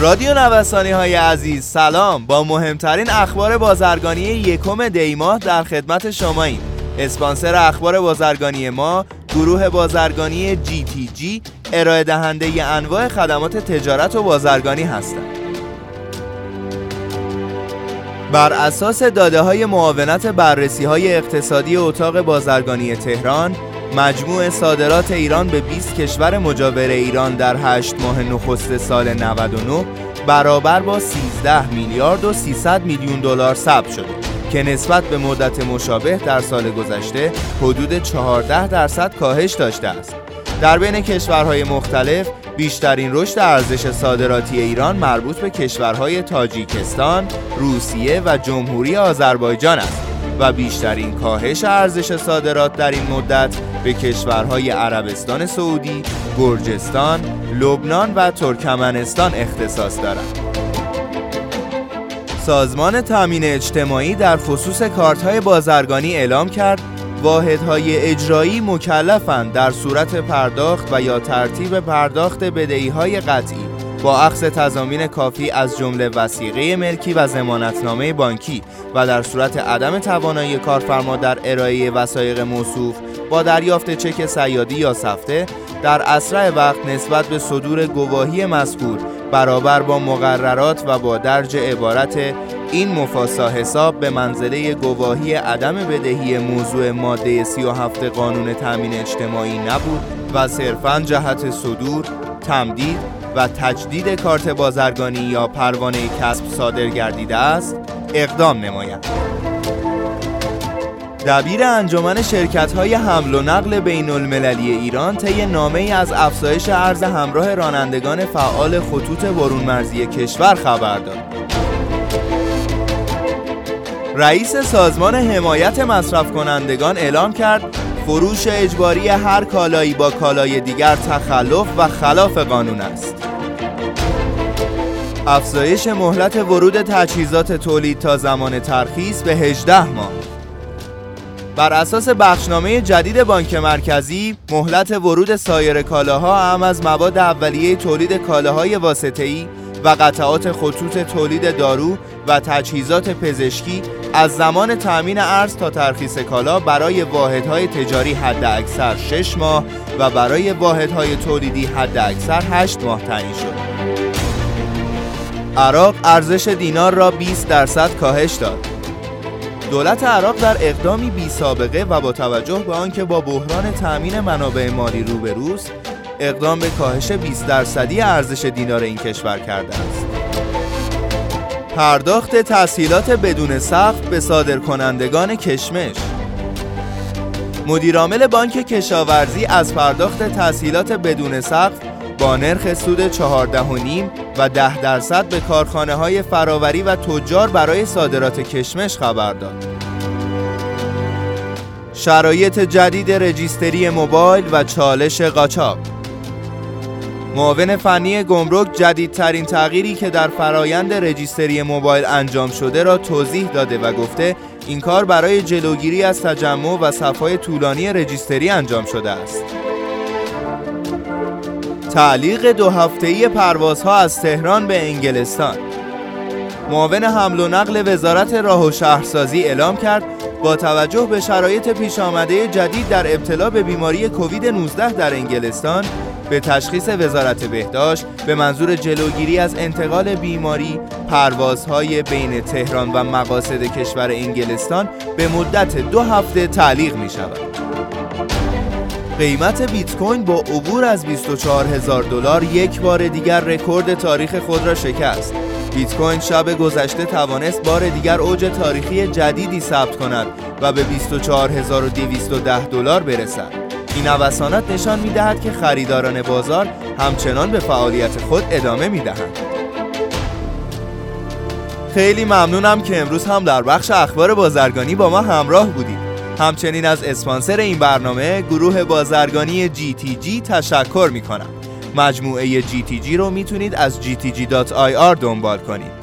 رادیو نوسانی های عزیز سلام. با مهمترین اخبار بازرگانی یکم دیماه در خدمت شما این اسپانسر اخبار بازرگانی ما گروه بازرگانی جی تی جی ارائه دهنده انواع خدمات تجارت و بازرگانی هستند. بر اساس داده های معاونت بررسی های اقتصادی اتاق بازرگانی تهران مجموع صادرات ایران به 20 کشور مجاور ایران در 8 ماه نخست سال 99 برابر با 13 میلیارد و 300 میلیون دلار ثبت شده که نسبت به مدت مشابه در سال گذشته حدود 14 درصد کاهش داشته است. در بین کشورهای مختلف بیشترین رشد ارزش صادراتی ایران مربوط به کشورهای تاجیکستان، روسیه و جمهوری آذربایجان است و بیشترین کاهش ارزش صادرات در این مدت به کشورهای عربستان سعودی، گرجستان، لبنان و ترکمنستان اختصاص دارد. سازمان تامین اجتماعی در خصوص کارت‌های بازرگانی اعلام کرد واحدهای اجرایی مکلفند در صورت پرداخت و یا ترتیب پرداخت بدهی‌های قطعی با اخذ تضامین کافی از جمله وسیقه ملکی و زمانتنامه بانکی و در صورت عدم توانایی کارفرما در ارائه وسایق موصوف با دریافت چک سیادی یا سفته در اسرع وقت نسبت به صدور گواهی مذکور برابر با مقررات و با درج عبارت این مفاسا حساب به منزله گواهی عدم بدهی موضوع ماده 37 قانون تامین اجتماعی نبود و صرفا جهت صدور، تمدید و تجدید کارت بازرگانی یا پروانه کسب صادر گردیده است اقدام نماید. دبیر انجمن شرکت های حمل و نقل بین المللی ایران طی نامه ای از افزایش ارز همراه رانندگان فعال خطوط برون مرزی کشور خبر داد. رئیس سازمان حمایت مصرف کنندگان اعلام کرد فروش اجباری هر کالایی با کالای دیگر تخلف و خلاف قانون است. افزایش مهلت ورود تجهیزات تولید تا زمان ترخیص به 18 ماه بر اساس بخشنامه جدید بانک مرکزی مهلت ورود سایر کالاها هم از مواد اولیه تولید کالاهای واسطه‌ای و قطعات خطوط تولید دارو و تجهیزات پزشکی از زمان تأمین ارز تا ترخیص کالا برای واحدهای تجاری حد اکثر 6 ماه و برای واحدهای تولیدی حد اکثر 8 ماه تعیین شد. عراق ارزش دینار را 20 درصد کاهش داد. دولت عراق در اقدامی بی سابقه و با توجه به آنکه با بحران تأمین منابع مالی روبروست اقدام به کاهش 20 درصدی ارزش دینار این کشور کرده است. پرداخت تسهیلات بدون سقف به صادرکنندگان کشمش مدیرعامل بانک کشاورزی از پرداخت تسهیلات بدون سقف با نرخ سود 14.5 و 10 درصد به کارخانه های فراوری و تجار برای صادرات کشمش خبر داد. شرایط جدید رجیستری موبایل و چالش قاچاق معاون فنی گمرک جدیدترین تغییری که در فرایند رجیستری موبایل انجام شده را توضیح داده و گفته این کار برای جلوگیری از تجمع و صفای طولانی رجیستری انجام شده است. تعلیق دو هفته‌ای پروازها از تهران به انگلستان معاون حمل و نقل وزارت راه و شهرسازی اعلام کرد با توجه به شرایط پیش آمده جدید در ابتلا به بیماری کووید 19 در انگلستان به تشخیص وزارت بهداشت به منظور جلوگیری از انتقال بیماری پروازهای بین تهران و مقاصد کشور انگلستان به مدت دو هفته تعلیق می شود. قیمت بیت کوین با عبور از 24 هزار دلار یک بار دیگر رکورد تاریخ خود را شکست. بیت کوین شب گذشته توانست بار دیگر اوج تاریخی جدیدی ثبت کند و به 24210 دلار برسد. این نوسانات نشان می‌دهد که خریداران بازار همچنان به فعالیت خود ادامه می‌دهند. خیلی ممنونم که امروز هم در بخش اخبار بازرگانی با ما همراه بودید. همچنین از اسپانسر این برنامه گروه بازرگانی GTG تشکر می کنم. مجموعه GTG رو می‌تونید از gtg.ir دنبال کنید.